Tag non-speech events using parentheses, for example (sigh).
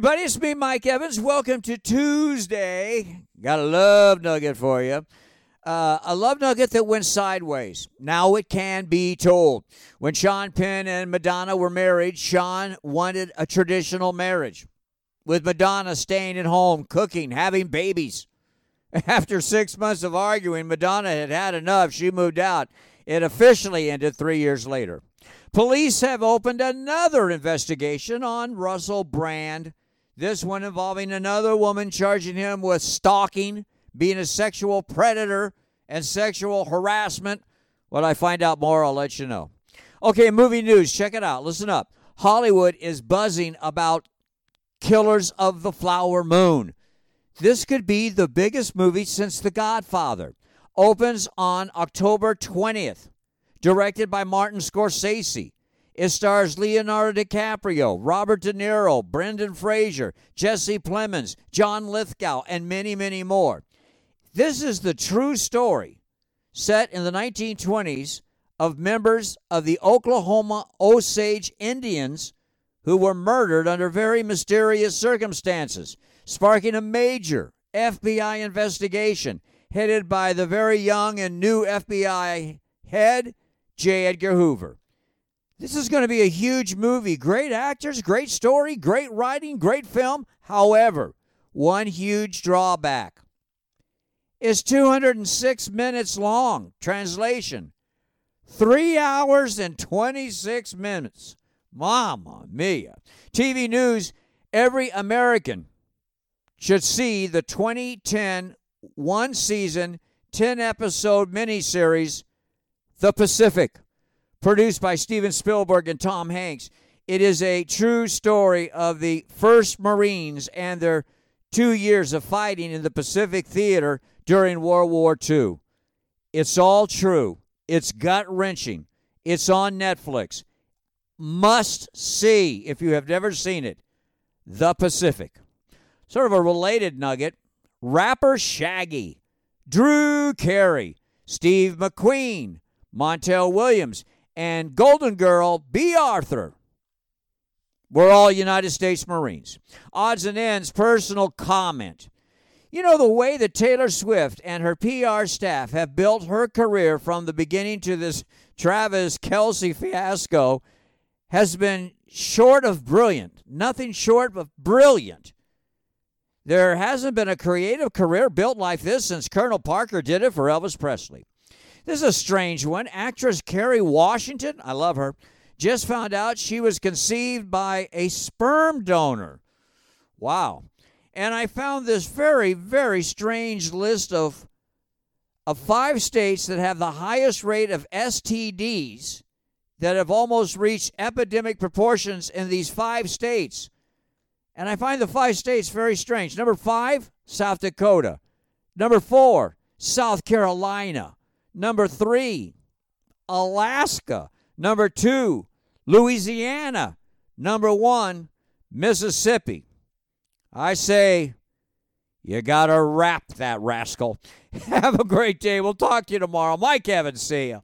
everybody. It's me, Mike Evans. Welcome to Tuesday. Got a love nugget for you. Uh, a love nugget that went sideways. Now it can be told. When Sean Penn and Madonna were married, Sean wanted a traditional marriage, with Madonna staying at home, cooking, having babies. (laughs) After six months of arguing, Madonna had had enough. She moved out. It officially ended three years later. Police have opened another investigation on Russell Brand, this one involving another woman charging him with stalking, being a sexual predator, and sexual harassment. When I find out more, I'll let you know. Okay, movie news. Check it out. Listen up. Hollywood is buzzing about Killers of the Flower Moon. This could be the biggest movie since The Godfather. Opens on October 20th directed by Martin Scorsese. It stars Leonardo DiCaprio, Robert De Niro, Brendan Fraser, Jesse Plemons, John Lithgow, and many, many more. This is the true story set in the 1920s of members of the Oklahoma Osage Indians who were murdered under very mysterious circumstances, sparking a major FBI investigation headed by the very young and new FBI head J. Edgar Hoover. This is going to be a huge movie. Great actors, great story, great writing, great film. However, one huge drawback. is 206 minutes long. Translation Three hours and 26 minutes. Mama mia. TV news every American should see the 2010 one season, 10 episode miniseries the Pacific, produced by Steven Spielberg and Tom Hanks. It is a true story of the first Marines and their two years of fighting in the Pacific Theater during World War II. It's all true. It's gut wrenching. It's on Netflix. Must see if you have never seen it. The Pacific. Sort of a related nugget rapper Shaggy, Drew Carey, Steve McQueen, Montel Williams, and Golden Girl Bea Arthur. We're all United States Marines. Odds and ends, personal comment. You know, the way that Taylor Swift and her PR staff have built her career from the beginning to this Travis Kelce fiasco has been short of brilliant. Nothing short of brilliant. There hasn't been a creative career built like this since Colonel Parker did it for Elvis Presley. This is a strange one. Actress Kerry Washington, I love her, just found out she was conceived by a sperm donor. Wow. And I found this very, very strange list of, of five states that have the highest rate of STDs that have almost reached epidemic proportions in these five states. And I find the five states very strange. Number five, South Dakota. Number four, South Carolina. Number three, Alaska. Number two, Louisiana. Number one, Mississippi. I say, you got to wrap that rascal. (laughs) Have a great day. We'll talk to you tomorrow. Mike Evans, see you.